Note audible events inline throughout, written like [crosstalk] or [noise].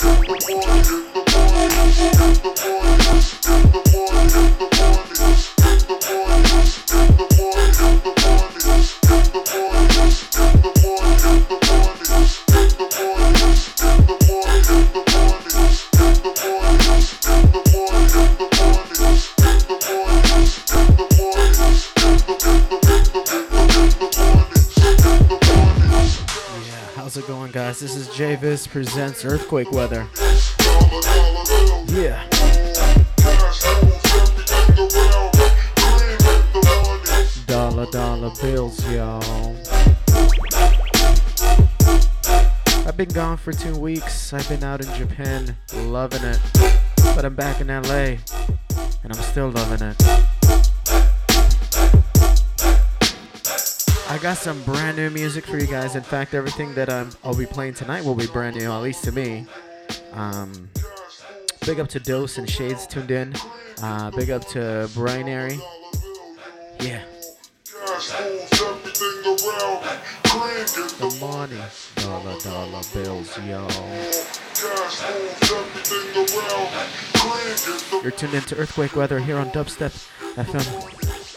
the border, the border, the the border, the the border, the the border, JVIZ presents Earthquake Weather. Yeah. Dollar dollar bills, y'all. I've been gone for two weeks. I've been out in Japan, loving it. But I'm back in LA, and I'm still loving it. I got some brand new music for you guys. In fact, everything that um, I'll be playing tonight will be brand new, at least to me. Um, big up to Dose and Shades tuned in. Uh, big up to Binary. Yeah. The money, dollar dollar bills, y'all. You're tuned into Earthquake Weather here on Dubstep FM.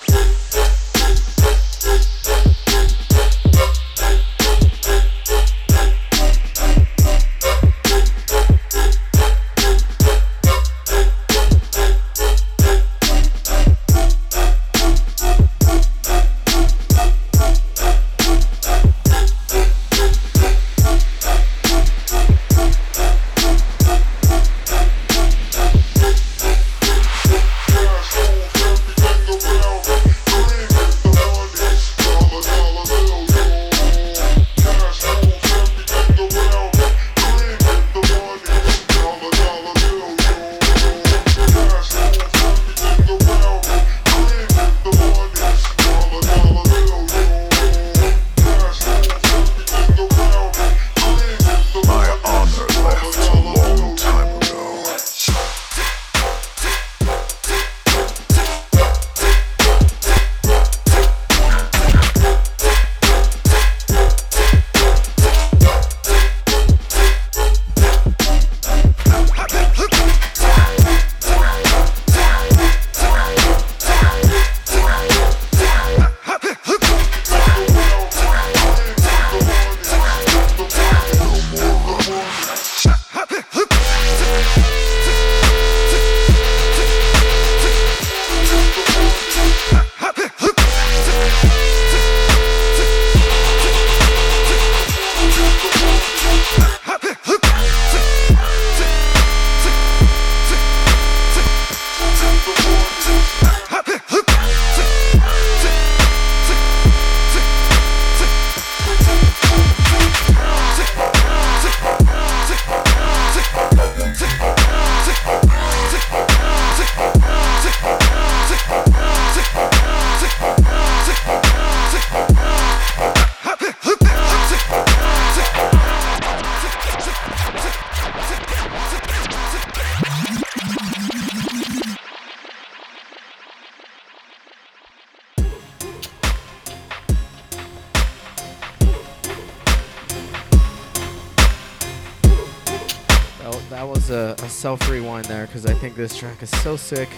So sick.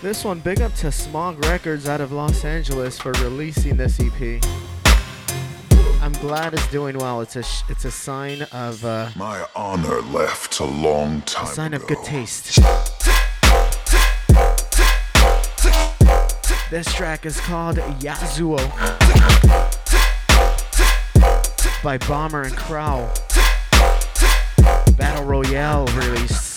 This one, big up to Smog Records out of Los Angeles for releasing this EP. I'm glad it's doing well. It's a sh- it's a sign of uh, my honor left a long time. A sign ago. of good taste. This track is called Yasuo by Bomber and Crow. Royale release.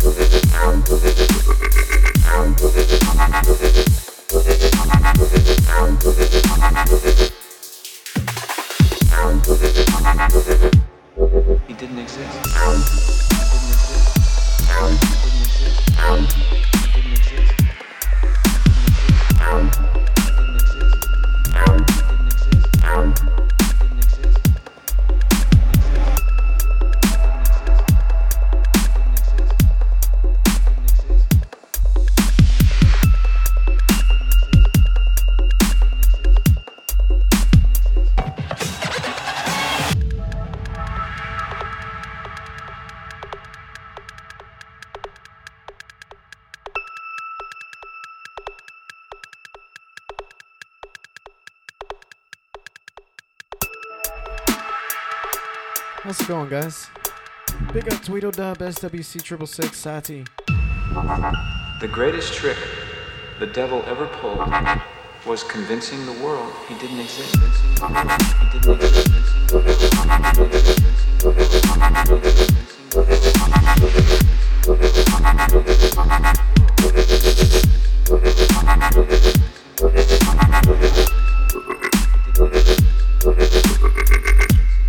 He on, guys. Big up Tweedledub SWC Triple Six Sati. The greatest trick the devil ever pulled was convincing the world he didn't exist. He didn't exist. He didn't exist.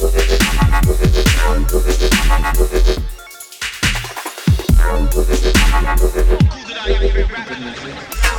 Thank you.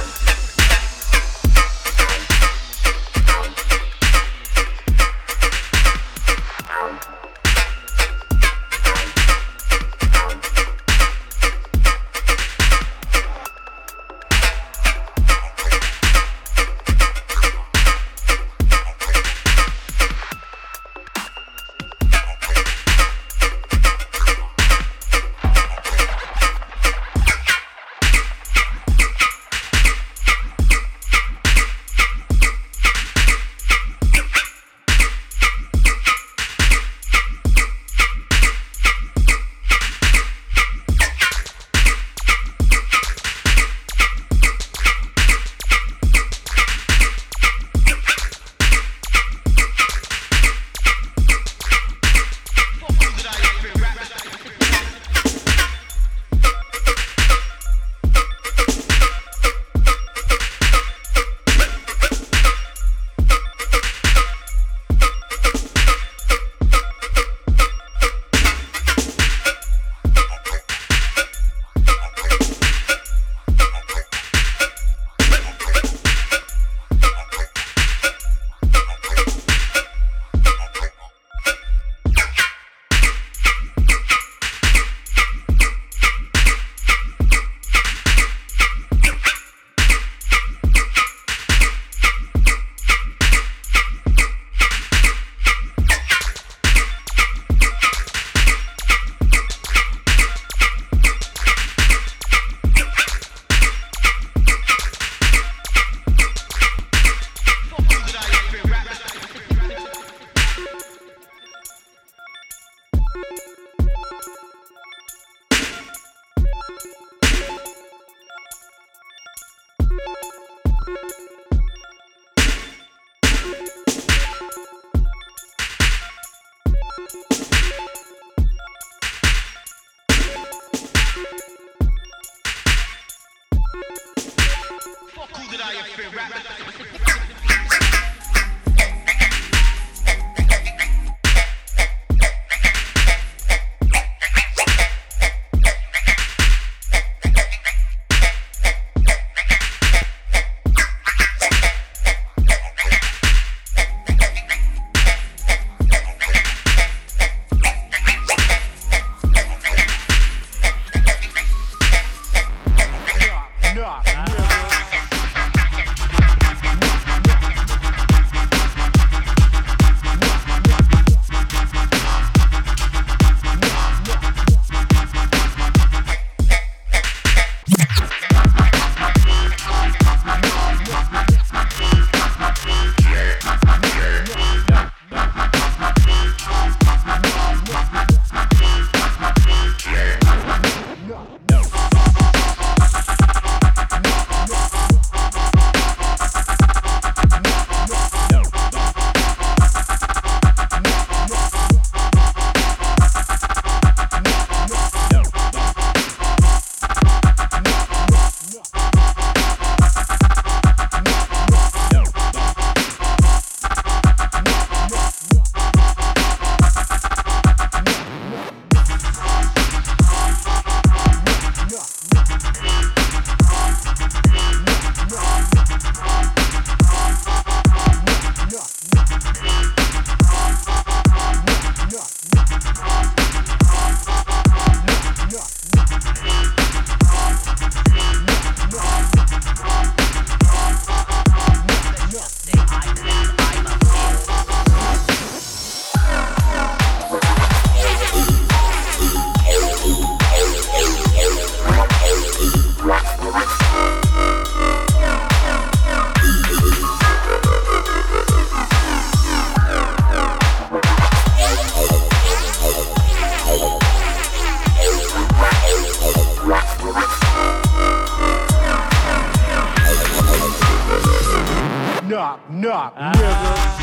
Orthodox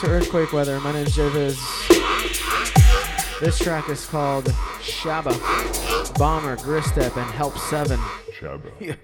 guys are tuned into Earthquake Weather. My name's JVIZ. This track is called Shaba, Bomber, Gristep, and Help 7. Shabba. Yeah.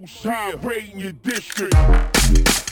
Most high in your district.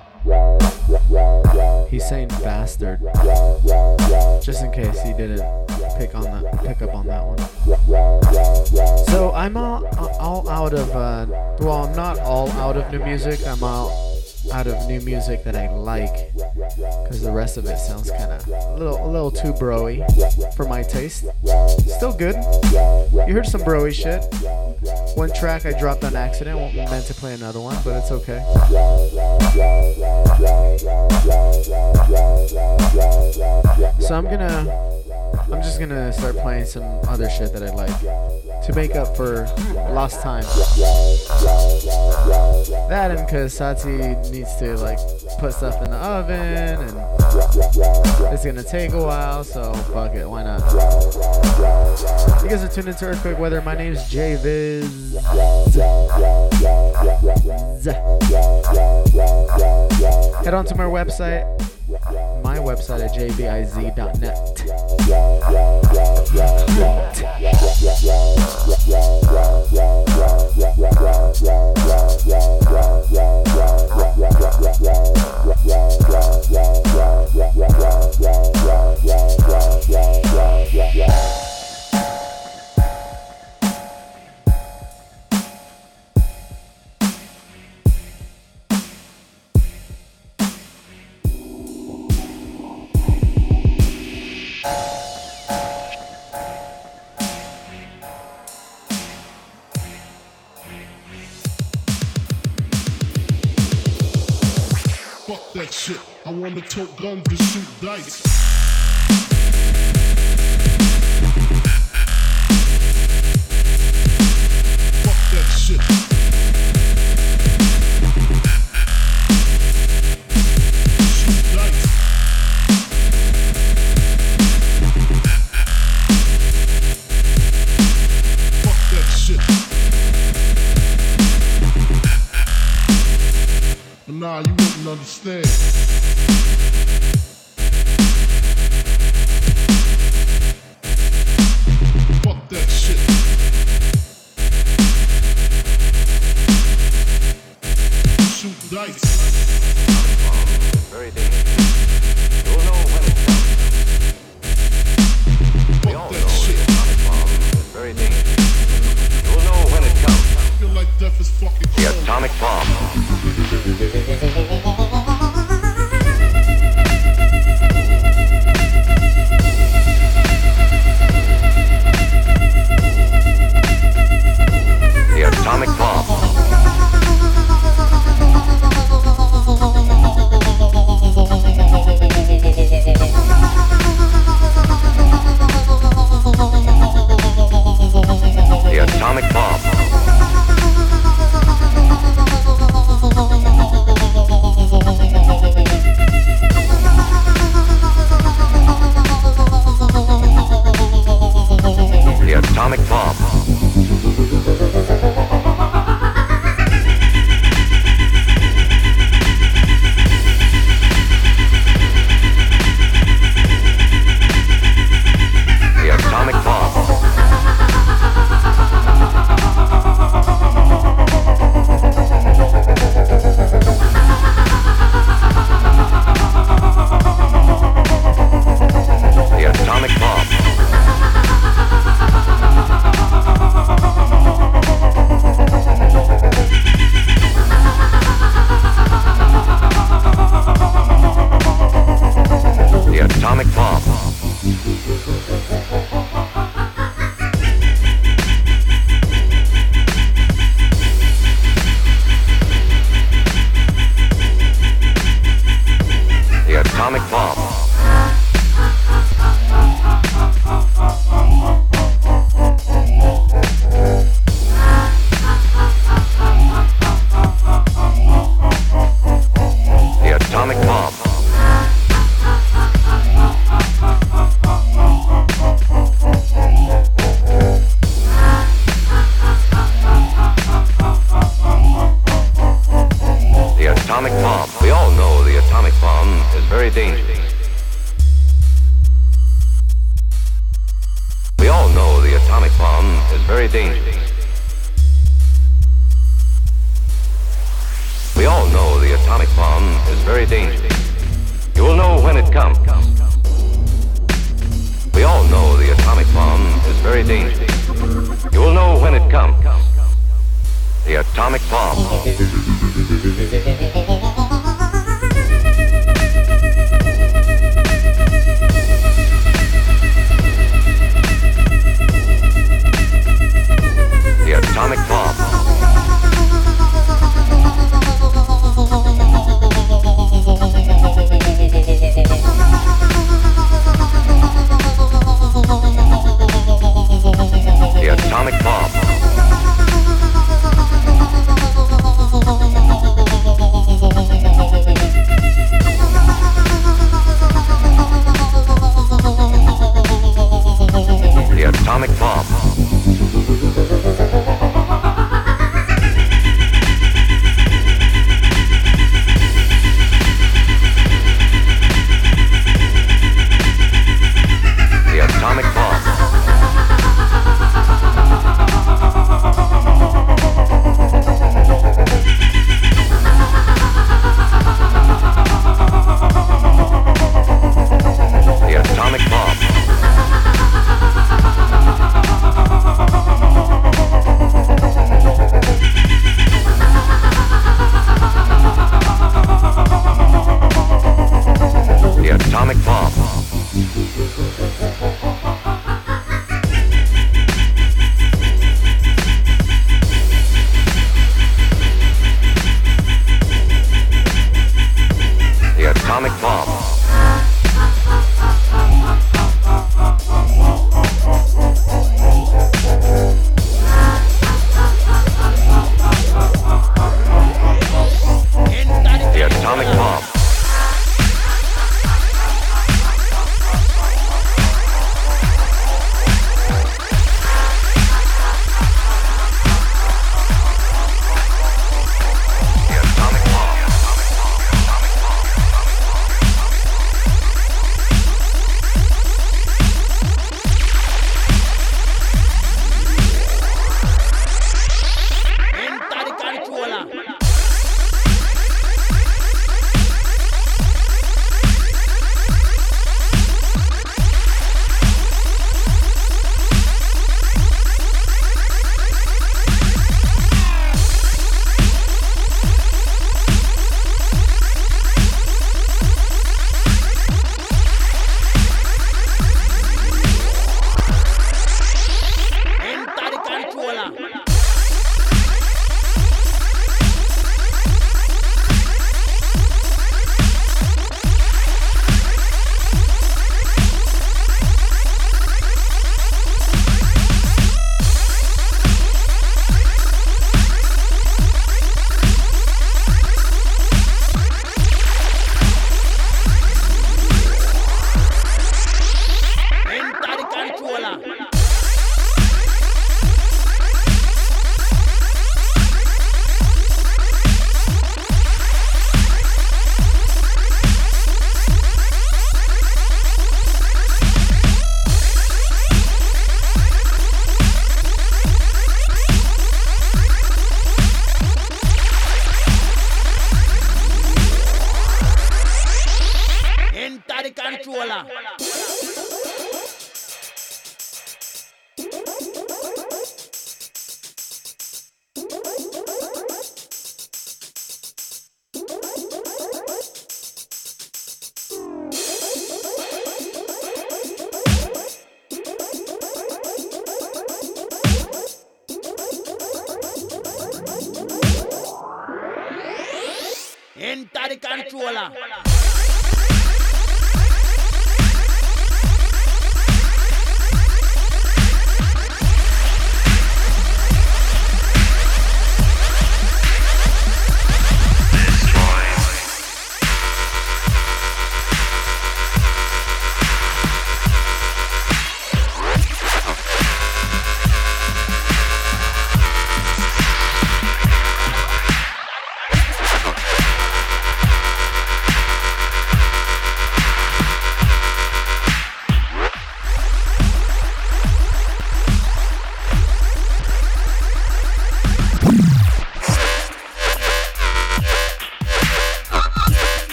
saying bastard. Just in case he didn't pick on that, pick up on that one. So I'm all, all out of. Uh, well, I'm not all out of new music. I'm all out of new music that I like, because the rest of it sounds kind of a little, a little too broy for my taste. Still good. You heard some broy shit. One track I dropped on accident. Meant to play another one, but it's okay. So I'm gonna I'm just gonna start playing some other shit that I like to make up for lost time. That and because Sati needs to like put stuff in the oven and it's gonna take a while, so fuck it, why not? You guys are tuned into Earthquake Weather. My name's JVIZ. Head on to my website, my website at jviz.net. [laughs] tote guns to shoot dice.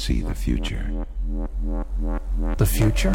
See the future. The future?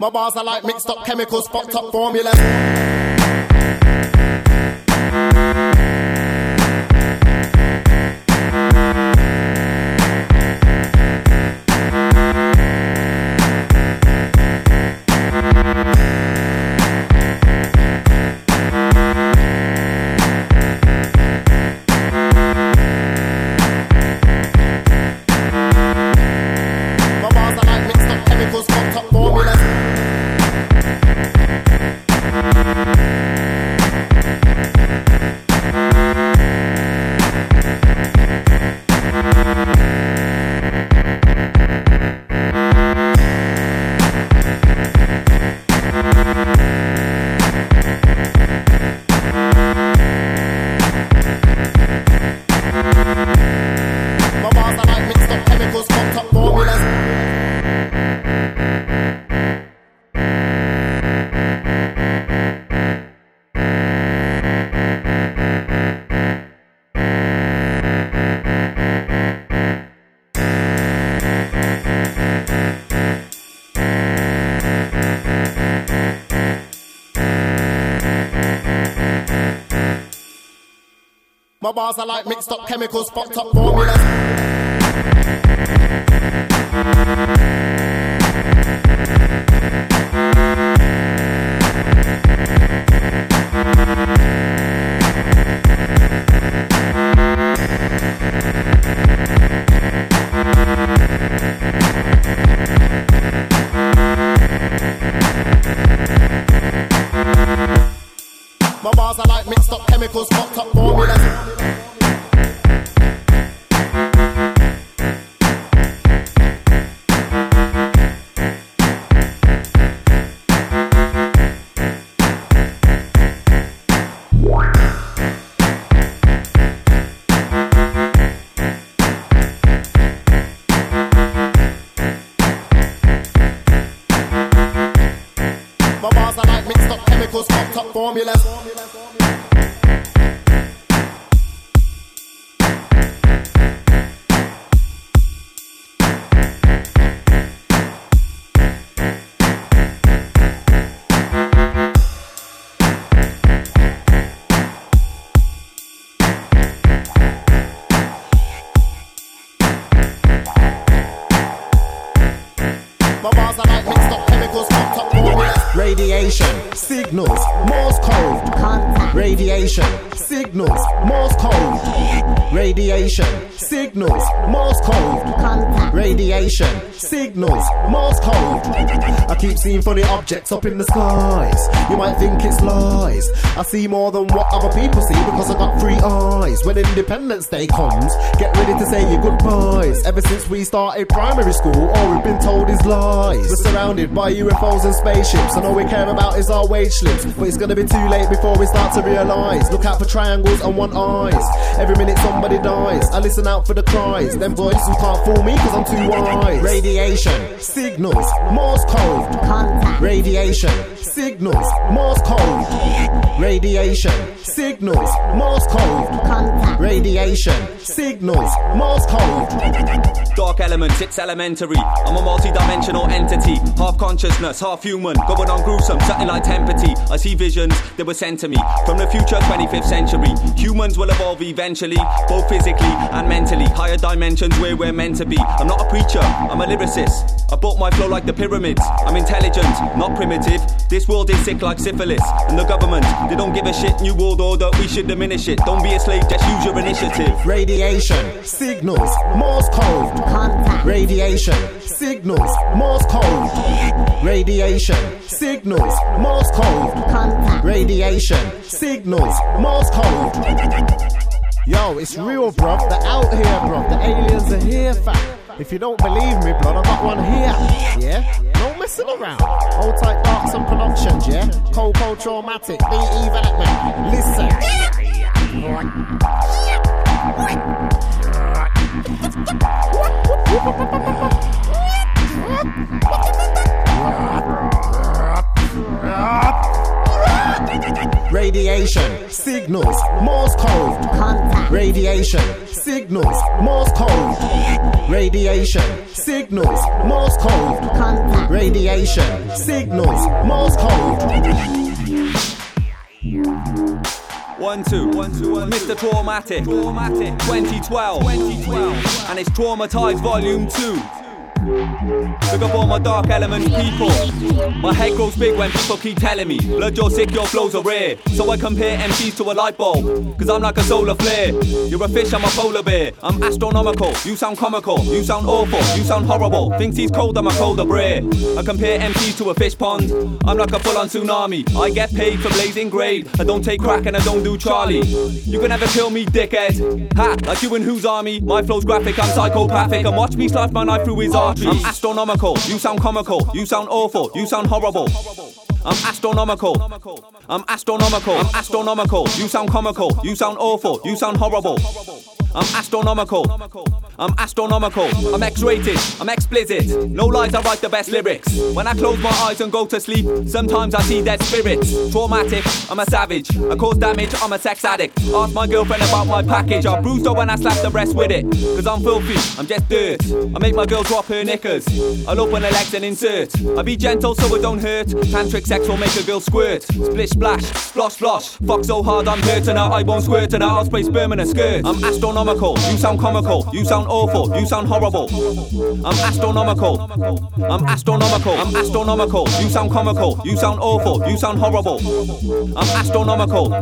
My bars are like mixed up chemicals, fucked up formula. My bars are like mixed up chemicals, fucked up formulas. Seeing funny objects up in the skies. You might think it's lies. I see more than what other people see because I got three eyes. When Independence Day comes, get ready to say your goodbyes. Ever since we started primary school, all we've been told is lies. We're surrounded by UFOs and spaceships, and all we care about is our wage slips. But it's gonna be too late before we start to realise. Look out for triangles and one eyes. Every minute somebody dies. I listen out for the cries. Them boys who can't fool me because I'm too wise. Radiation, signals, Morse code. Contact. Radiation, signals, Morse code. Radiation, signals, Morse code. Radiation, signals, Morse code. Dark elements, it's elementary. I'm a multi-dimensional entity, half consciousness, half human, going on gruesome, something like empathy. I see visions that were sent to me from the future 25th century. Humans will evolve eventually, both physically and mentally. Higher dimensions where we're meant to be. I'm not a preacher, I'm a lyricist. I built my flow like the pyramids. I'm intelligent, not primitive. This world is sick like syphilis. And the government, they don't give a shit. New world order, we should diminish it. Don't be a slave, just use your initiative. Radiation, signals, Morse code. Contact. Radiation, signals, Morse code. Radiation, signals, Morse code. Contact. Radiation, signals, Morse code. Yo, it's real, bruv. They're out here, bruv. The aliens are here, fam. If you don't believe me, blood, I got one here. Yeah? No messing around. Hold tight, dark some productions, yeah? Cold, cold, traumatic, BE even at me. Listen. Radiation, signals, Morse code. Contact. Radiation, signals, Morse code. Radiation, signals, Morse code. Contact. Radiation, signals, Morse code. One, two, one, two, one, Mr. Traumatic, Traumatic, 2012, 2012, and it's Traumatized Volume 2. Look up all my dark element people. My head grows big when people keep telling me, Blood, you're sick, your flows are rare. So I compare MCs to a light bulb, cause I'm like a solar flare. You're a fish, I'm a polar bear. I'm astronomical, you sound comical, you sound awful, you sound horrible. Thinks he's cold, I'm a colder bear. I compare MCs to a fish pond, I'm like a full on tsunami. I get paid for blazing grade, I don't take crack and I don't do Charlie. You can never kill me, dickhead. Ha, like you in whose army? My flow's graphic, I'm psychopathic, and watch me slice my knife through his arteries. I'm astronomical, you sound comical, you sound awful, you sound horrible. I'm astronomical. I'm astronomical. I'm astronomical. You sound comical. You sound awful. You sound horrible. I'm astronomical. I'm astronomical. I'm X-rated. I'm explicit. No lies. I write the best lyrics. When I close my eyes and go to sleep, sometimes I see dead spirits. Traumatic. I'm a savage. I cause damage. I'm a sex addict. Ask my girlfriend about my package. I bruised her when I slapped the breast with it. Cause I'm filthy. I'm just dirt. I make my girl drop her knickers. I'll open her legs and insert. I be gentle so it don't hurt. Tantric sex will make a girl squirt. Splish splash. Splosh splosh. Fuck so hard I'm hurting her. I won't squirt and I'll spray sperm in her skirt. I'm astronomical. You sound comical. You sound awful. You sound horrible. I'm astronomical. I'm astronomical. I'm astronomical. You sound comical. You sound awful. You sound horrible. I'm astronomical.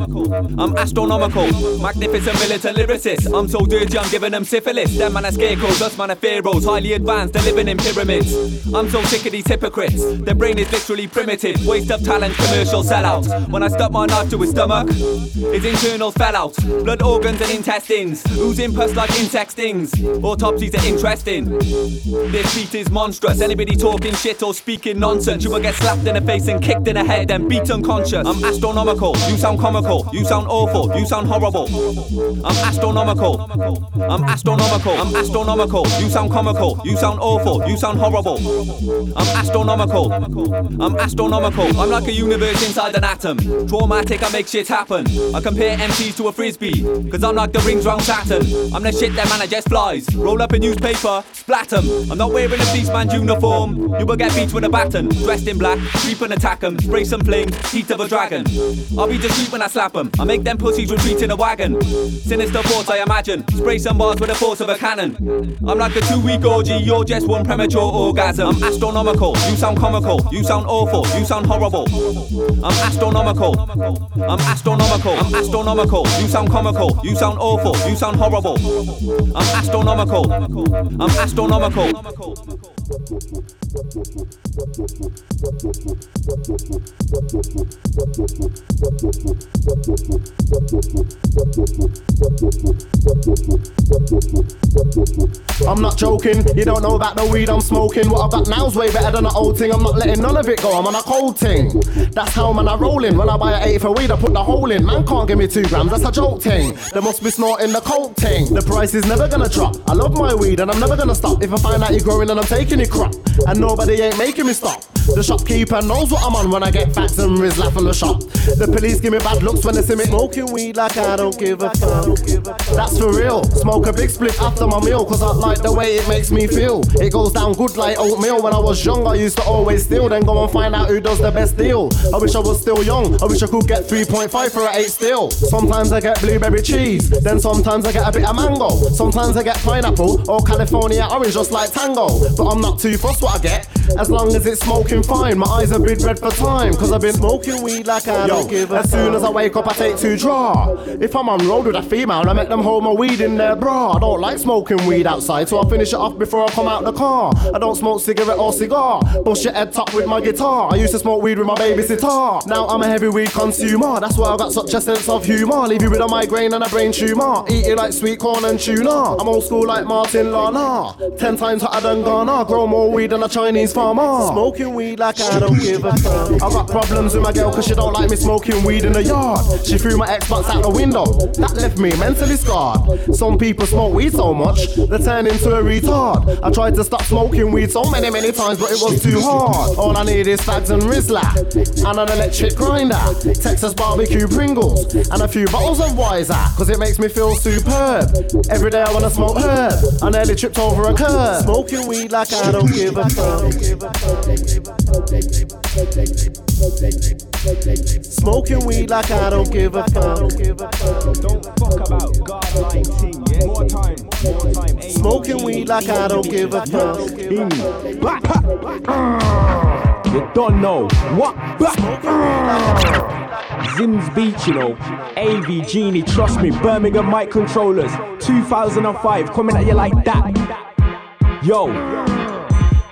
I'm astronomical. Magnificent militant lyricist. I'm so dirty, I'm giving them syphilis. Them man are scarecrows, us man are pharaohs. Highly advanced, they're living in pyramids. I'm so sick of these hypocrites. Their brain is literally primitive. Waste of talent, commercial sellouts. When I stuck my knife to his stomach, his internals fell out. Blood organs and intestines. Oozing pus like insect stings. Autopsies are interesting. This beat is monstrous. Anybody talking shit or speaking nonsense, you will get slapped in the face and kicked in the head, then beat unconscious. I'm astronomical. You sound comical. You sound awful. You sound horrible. I'm astronomical. I'm astronomical. I'm astronomical. You sound comical. You sound awful. You sound horrible. I'm astronomical. I'm astronomical. I'm like a universe inside an atom. Traumatic, I make shit happen. I compare MCs to a frisbee. Cause I'm like the rings round Saturn. I'm the shit that man, I just flies. Roll up a newspaper, splat 'em. I'm not wearing a policeman's uniform. You will get beat with a baton. Dressed in black, creep and attack 'em. Spray some fling, teeth of a dragon. I'll be discreet when I slap 'em. I make them pussies retreat in a wagon. Sinister thoughts, I imagine. Spray some bars with the force of a cannon. I'm like a two week orgy, you're just one premature orgasm. I'm astronomical, you sound comical. You sound awful, you sound horrible. I'm astronomical. I'm astronomical. I'm astronomical. You sound comical. You sound awful. You sound horrible. I'm astronomical. I'm astronomical. I'm not joking, you don't know about the weed I'm smoking. What got now's way better than the old thing. I'm not letting none of it go, I'm on a cold thing. That's how man I rolling. When I buy a 80 for weed, I put the hole in. Man can't give me two grams, that's a joke thing. They must be snorting the coke thing. The price is never gonna drop. I love my weed and I'm never gonna stop. If I find out you're growing and I'm taking it crop. And nobody ain't making me stop. The shopkeeper knows what I'm on when I get facts and Rizla from the shop. The police give me bad looks when they see me smoking weed like I don't give a fuck. That's for real. Smoke a big split after my meal, cause I like the way it makes me feel. It goes down good like oatmeal. When I was young, I used to always steal, then go and find out who does the best deal. I wish I was still young. I wish I could get 3.5 for an 8 still. Sometimes I get blueberry cheese, then sometimes I get a bit of mango. Sometimes I get pineapple or California orange, just like tango. But I'm not too fussed what I get, as long as it's smoking fine. My eyes have been red for time, cause I've been smoking weed like I don't give a As soon as I wake up, I take two draw. If I'm on road with a female, I make them hold my weed in their bra. I don't like smoking weed outside, so I finish it off before I come out the car. I don't smoke cigarette or cigar. Bust your head top with my guitar. I used to smoke weed with my baby sitar. Now I'm a heavy weed consumer. That's why I got such a sense of humor. Leave you with a migraine and a brain tumor. Eat it like sweet corn and tuna. I'm old school like Martin Lana. Ten times hotter than Ghana. Grow more weed than a Chinese farmer. Smoking weed like I don't give a fuck. I got problems with my girl cause she don't like me smoking weed in the yard. She threw my Xbox out the window. That left me mentally scarred. Some people smoke weed so much, they turn into a retard. I tried to stop smoking weed so many, many times, but it was too hard. All I need is fags and Rizla, and an electric grinder, Texas barbecue Pringles, and a few bottles of Wiser, cause it makes me feel superb. Every day I wanna smoke herb. I nearly tripped over a curb. Smoking weed like I don't give a fuck. Smoking weed like I don't give a fuck. Don't fuck about God like yeah? More time, more time. Smoking weed like I don't give a fuck. You don't know what? Zims Beach, you know. AV Genie, trust me. Birmingham mic controllers. 2005, coming at you like that. Yo.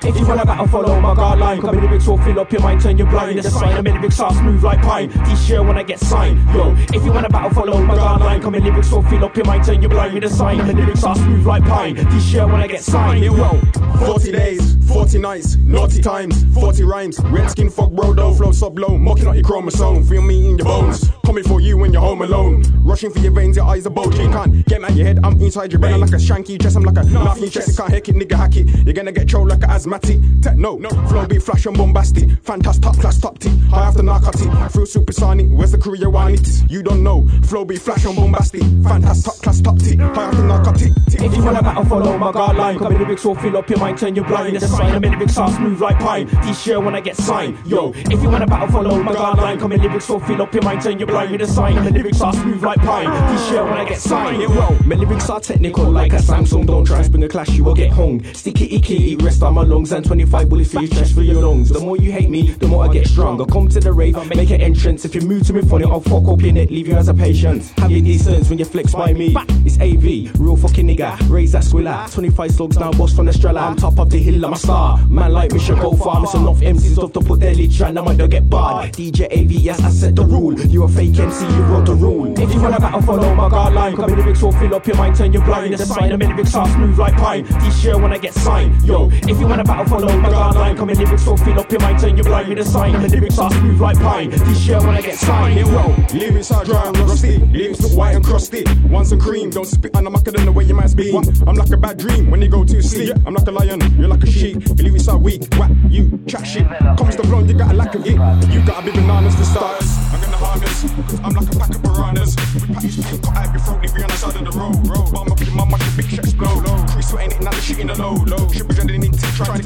If you wanna battle, follow my guideline. Come in the big so fill up your mind, turn your blind. The sign, I'm in the big sauce, smooth like pine. Year when I get signed, yo. If you wanna battle, follow my guideline. Come in the big so fill up your mind, turn your blind. The sign, I'm in the big sauce, smooth like pine. Year when I get signed, yo. 40 days, 40 nights, naughty times, 40 rhymes. Red skin, fuck, bro, don't flow sub low. Mocking out your chromosome, feel me in your bones. Coming for you when you're home alone. Rushing for your veins, your eyes are bulging. Can't get out your head, I'm inside your brain. I'm like a shanky chest, I'm like a your chest. You can't hack it, nigga, hack it. You're gonna get trolled like an asthmatic. Techno, flow be flash and bombastic. Fantastic, top class, top T. High after narcotic, through supersonic. Where's the crew you want it? You don't know. Flow be flash and bombastic. Fantastic, top class, top T. High after narcotic. If you wanna battle, follow my guideline. Come in the big so fill up your mind, turn your blind. The sign, I'm in the big sauce, move like pine. This year when I get signed, yo. If you wanna battle, follow my guideline. Come in the big so fill up your mind, turn your blind. With the sign, I'm in the big sauce, move like pine. This year when I get signed, yo. My lyrics are technical like a Samsung. Don't try and spring a clash, you will get hung. Sticky icky, rest on my lungs and 25 bullets for your chest for your lungs. The more you hate me, the more I get stronger. Come to the rave, make an entrance. If you move to me funny, I'll fuck up your neck, leave you as a patient. Have your decence when you flex by me. It's AV, real fucking nigga. Raise that swiller. 25 slugs now, boss from the Strella. I'm top of the hill, I'm a star. Man like me should go far. Miss enough MCs off to put their lead trying, I might not get barred. DJ AV, yes, I set the rule. You a fake MC, you wrote the rule. If you wanna battle, follow my guideline. Come in the big so fill up your mind, turn your blind. The sign, the big sauce, move like pine. This year when I get signed, yo. If you wanna battle, follow my guideline. Come in the big so fill up your mind, turn your blind. With the sign, in the big sauce, move like pine. This year when I get signed, yo. Lyrics are dry and rusty. Lyrics look white and crusty. Want some cream, don't spit on the mucker than the way you might be. I'm like a bad dream when you go to sleep. I'm like a lion, you're like a sheep. Your lyrics are weak, whack, you chat shit. Comes the blonde, you got a lack of it. You gotta be bananas for starters. I'm gonna harness, cause I'm like a pack of piranhas. With patties, cut out your throat, leave you on the side of the road. Bomb up your mum, watch your big shit explode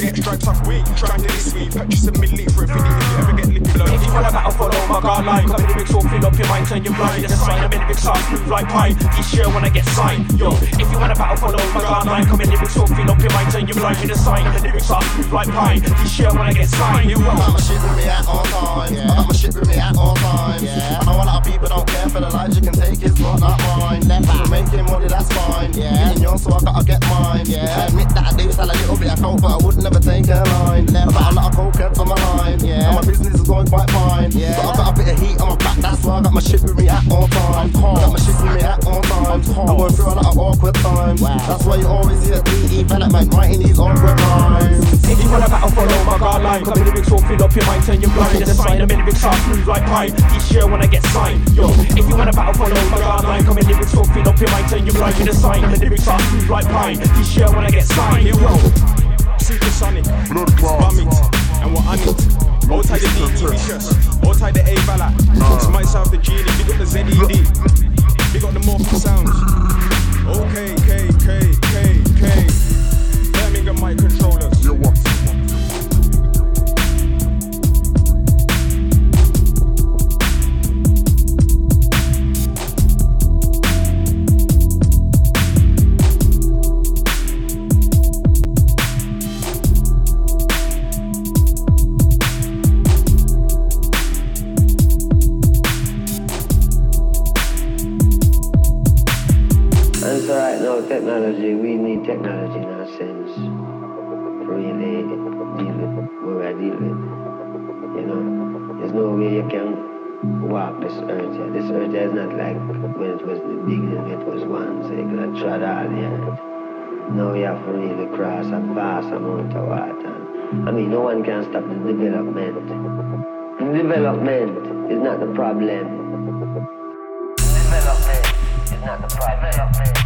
get dragged up, wait, you try nearly sweet. Purchase a mid for a video if you ever get lippy low. If you wanna battle, follow my guideline. Come in the big talk, fill up your mind, turn your blind. That's right, I'm in the big stars, move like pie. Each year when I get signed, yo. If you wanna battle, follow my guideline. Come in the big talk, fill up your mind, turn your blind. In the sign, the lyrics stars, move like pie. Each year when I get signed, You I got my shit with me at all times. Yeah. I got my shit with me at all times. Yeah. I know a lot of people don't care for the lives you can take, it's not, not mine. Never. Making money, that's fine. Yeah. Getting yours, so I gotta get mine. Yeah. I admit that I do sell a little bit of coke, but I wouldn't never take a line. I got a lot of cokeheads on my line. Yeah, and my business is going quite fine. Yeah, but I got a bit of heat on my back, that's why I got my shit with me at all times. I got my shit with me at all times. I'm going through a lot of awkward times. That's why you always hear DE development writing these awkward lines. If you wanna battle, follow my guard line. Come lyrics all fill up your mind, turn you blind. A sign, I'm lyrics are smooth like pine. This year when I get signed, yo. If you wanna battle, follow my guard line. Come lyrics all fill up your mind, turn you blind. It's a sign, the lyrics are smooth like pine. This year when I get signed, yo. Supersonic, Vomit, and what I need. All tied the DD vicious, all tied the A ballot. Talks to myself, the genie, big up the ZED. Big up the morphin sounds. Okay, K, K, K, K. Birmingham mic controllers. I mean, no one can stop the development. The development is not the problem. Development is not the problem.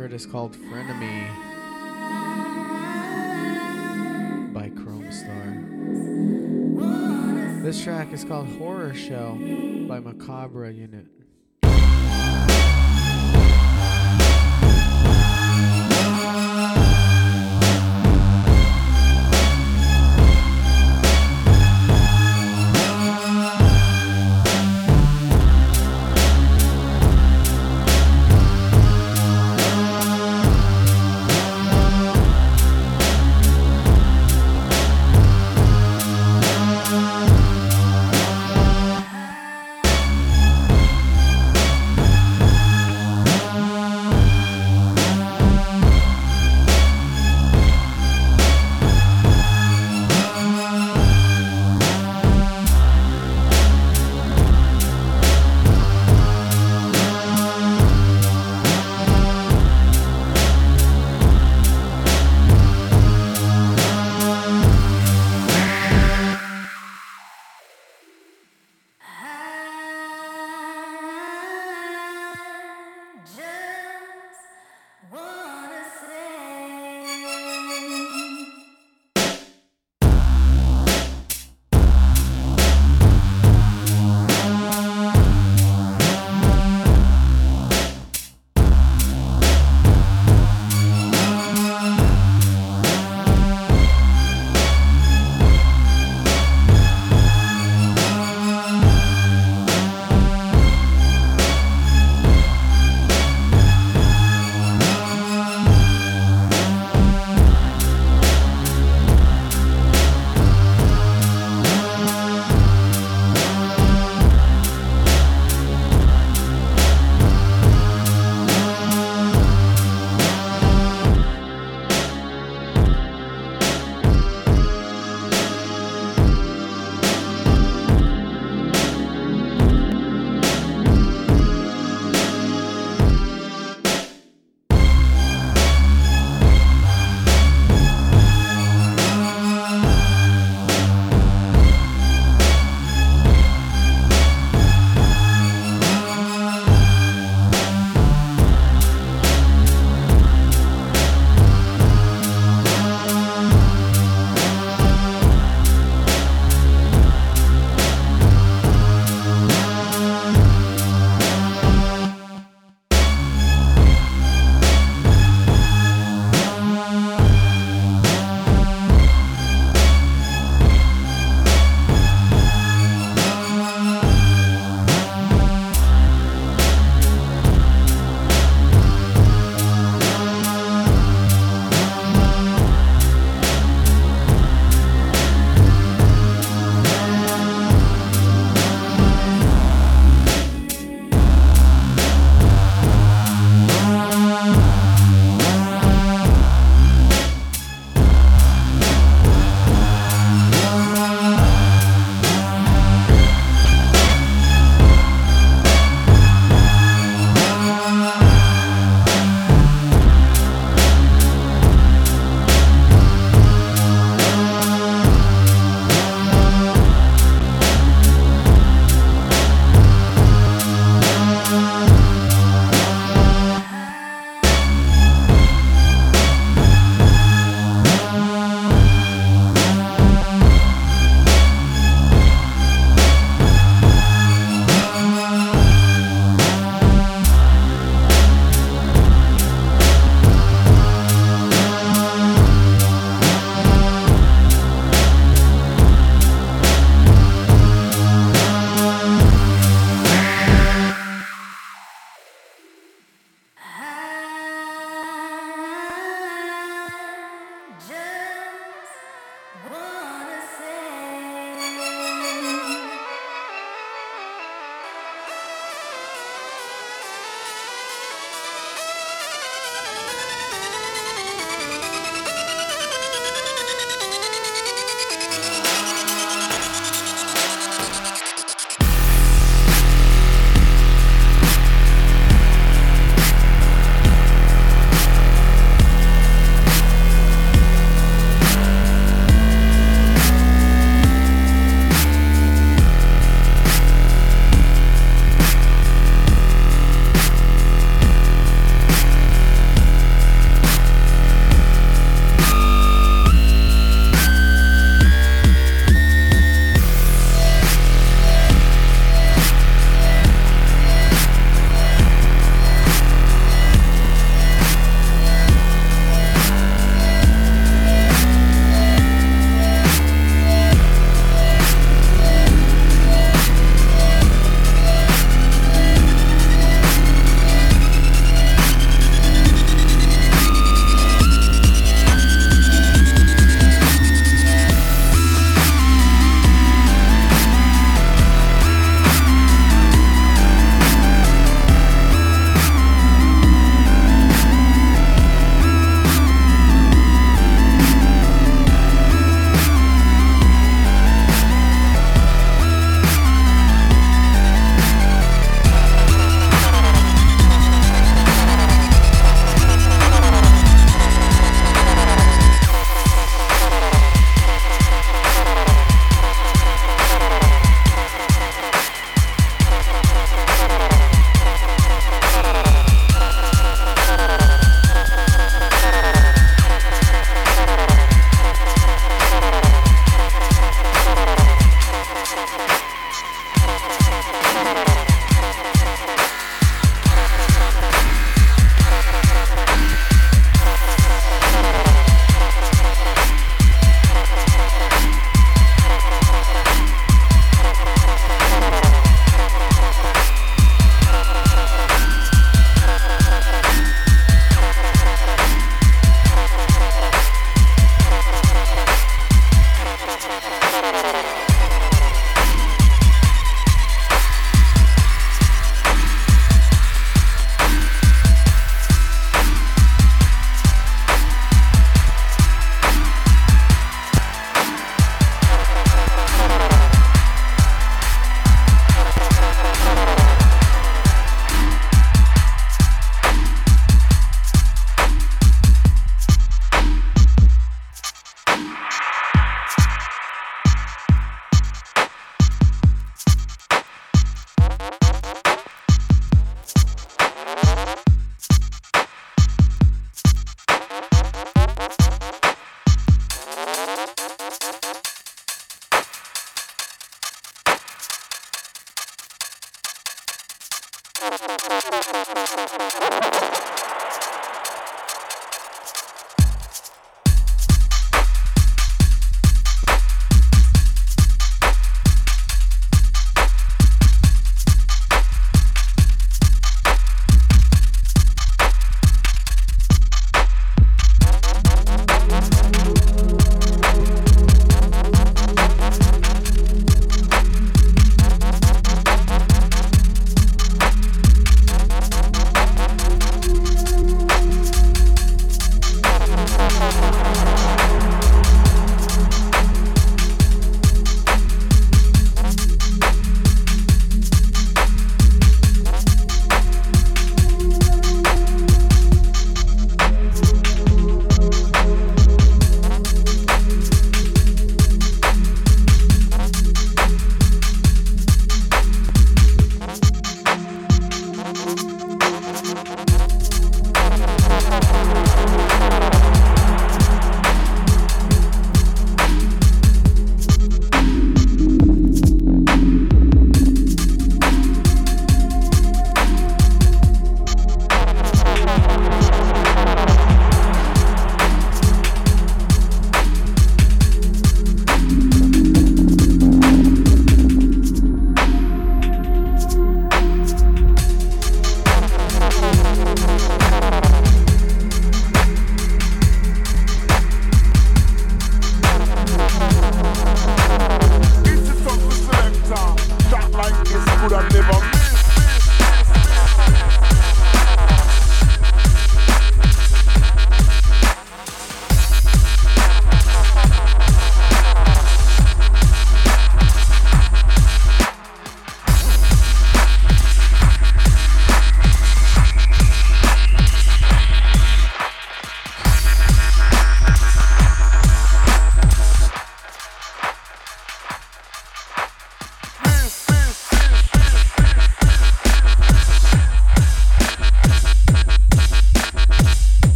Heard is called Frenemy by Chrome Star. This track is called Horror Show by Macabre Unit.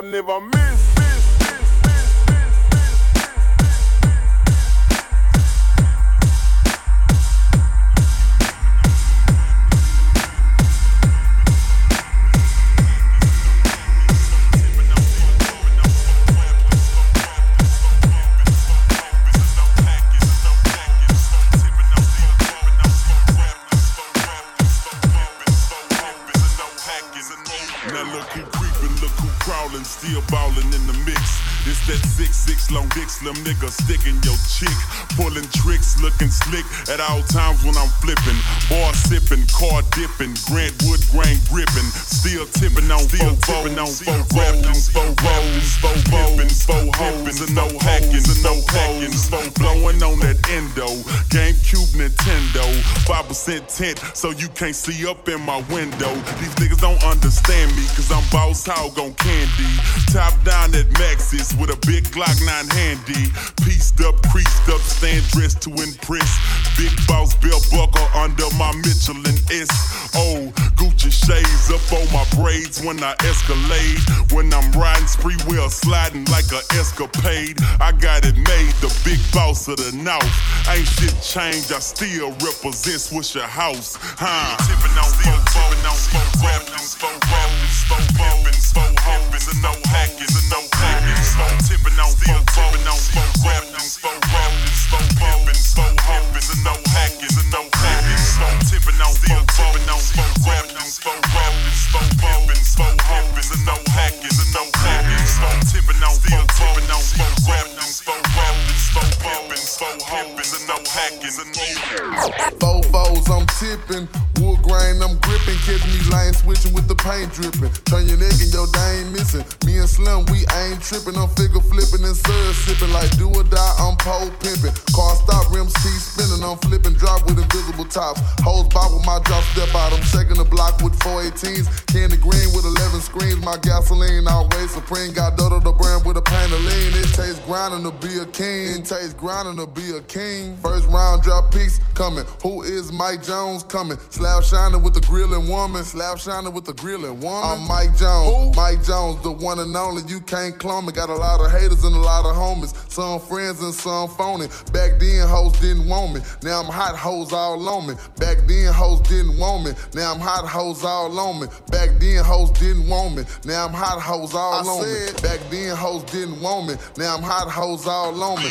I never miss. Flipping. Bar sipping, car dipping, Grant Wood grain gripping, still tipping on still tipping on four rapping, four rolls, four pippin', four hopping, and no hacking, and no hacking, four blowing on that endo, GameCube Nintendo, five percent tint, so you can't see up in my window. These niggas don't understand me, cause I'm boss hog on candy. Top down at Maxis with a big Glock 9 handy. Pieced up, creased up, stand dressed to impress. Big boss Bill Buckle under my Michelin S. Oh, Gucci shades up on my braids when I escalade. When I'm riding spree wheel sliding like a escapade. I got it made, the big boss of the north. Ain't shit changed, I still represent Swishahouse. Huh? Tipping on on four, rapping, four rolls, four pippin', four hopping, and no hacking, and no hacking. Four tipping on four, tipping on four, rapping, four rolls, rapping, no hacking, no hacking. Four tipping on four, tipping on rapping, four fours, I'm tipping. Wood grain, I'm gripping. Catch me lying, switching with the paint dripping. Turn your neck and your day ain't missing. Me and Slim, we ain't tripping. I'm figure flipping and surge sipping. Like do or die, I'm pole pimping. Car stop, rims keep spinning. I'm flipping, drop with invisible tops. Hoes bob with my drop step out. I'm shaking the block with 418s. Candy green with 11 screens. My gasoline always supreme. Got Dodo the brand with a pain. It tastes grinding to be a king. It tastes grinding to be a king. First round drop picks coming. Who is Mike Jones coming? Slap shining with the grilling woman. Slap shining with the grilling woman. I'm Mike Jones. Mike Jones, the one and only. You can't clone me. Got a lot of haters and a lot of homies. Some friends and some phony. Back then, hoes didn't want me. Now I'm hot hoes all on me. Back then, hoes didn't want me. Now I'm hot hoes all on me. Back then, hoes didn't want me. Now I'm hot hoes all I on said- me. Back then, hoes didn't want me. Now I'm hot hoes all on me.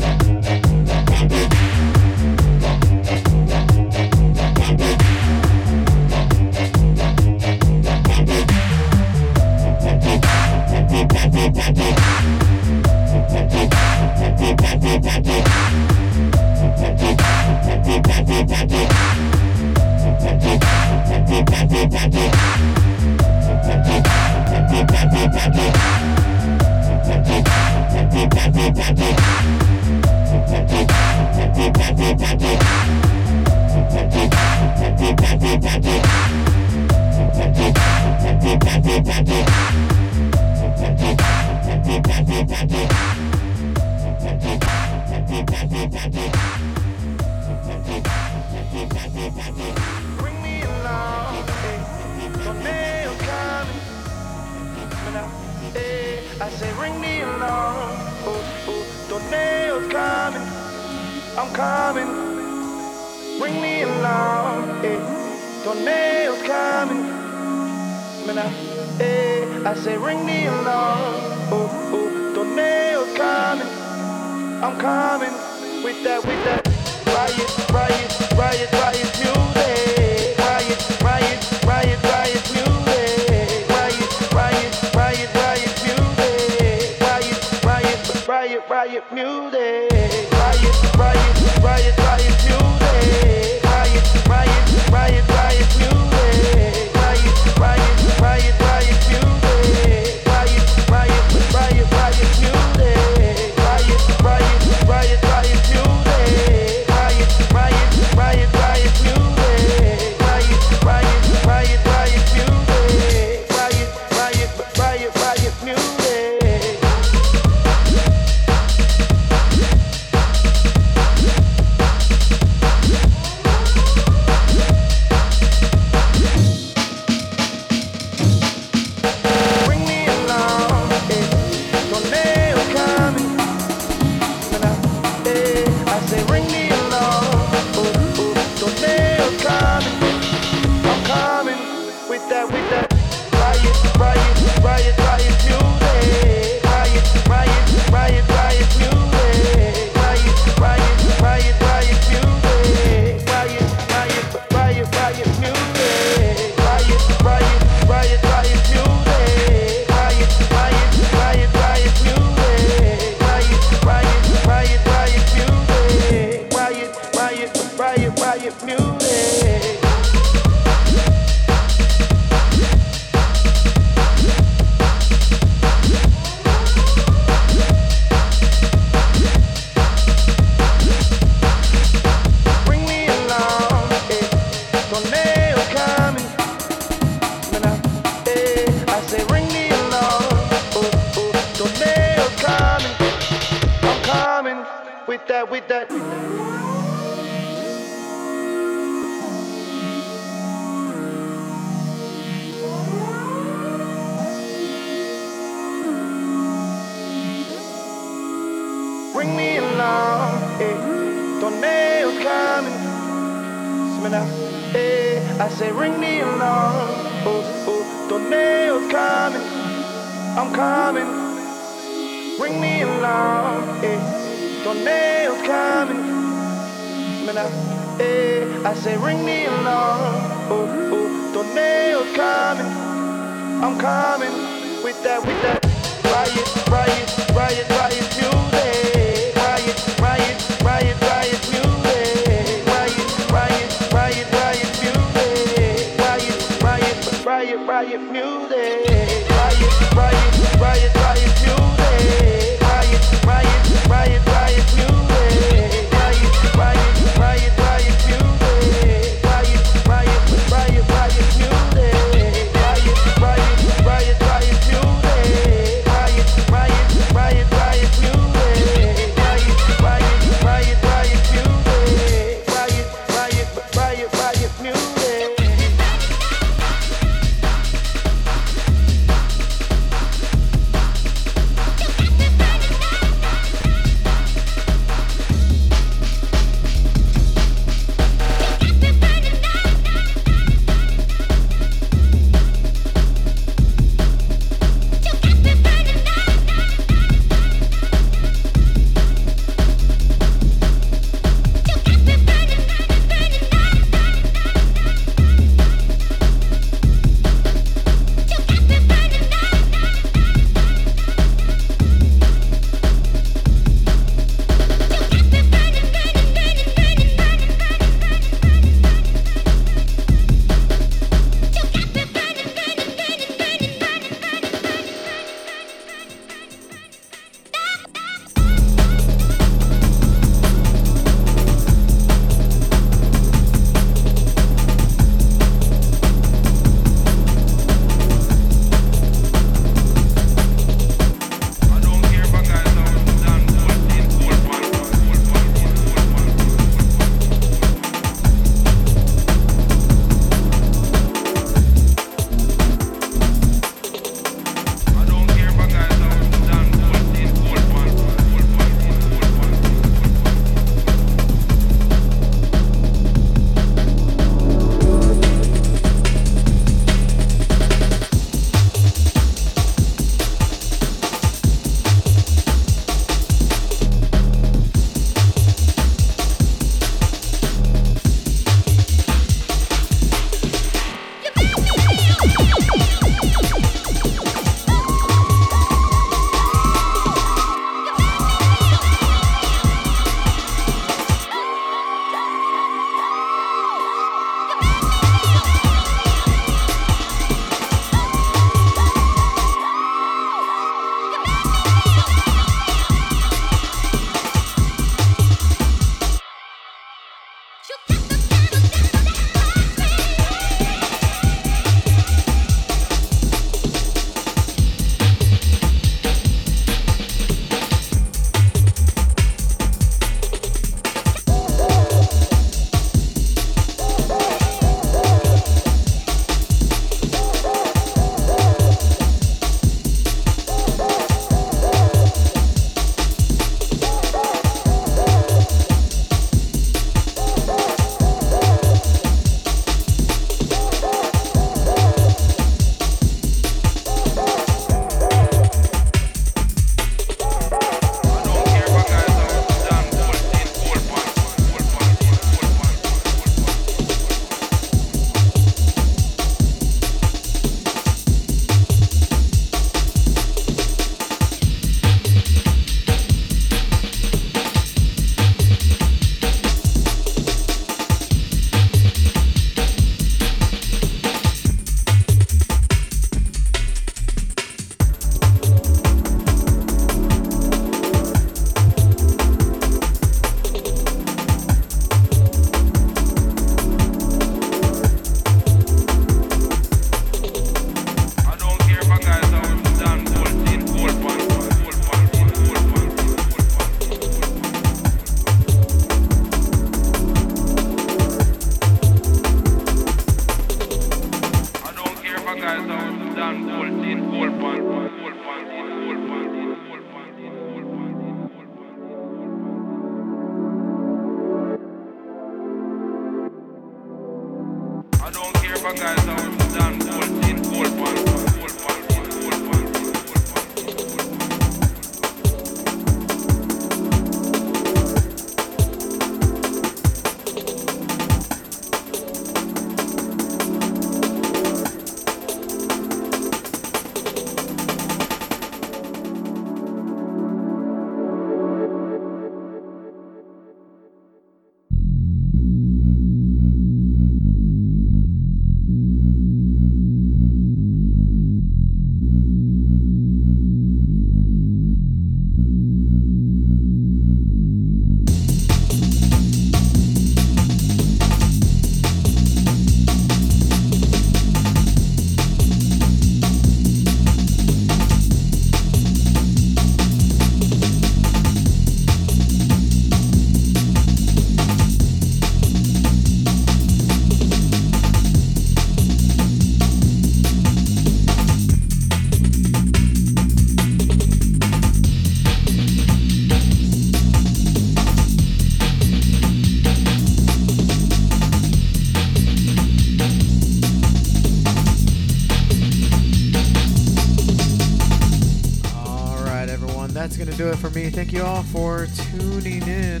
me. Thank you all for tuning in.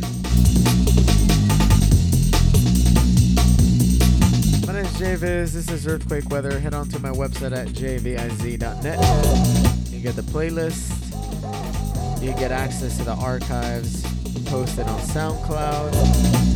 My name is JViz. This is Earthquake Weather. Head on to my website at jviz.net. You get the playlist. You get access to the archives posted on SoundCloud.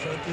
Can't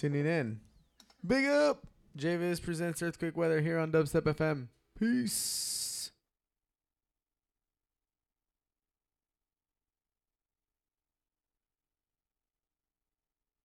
tuning in. Big up! JViz presents Earthquake Weather here on Dubstep FM. Peace.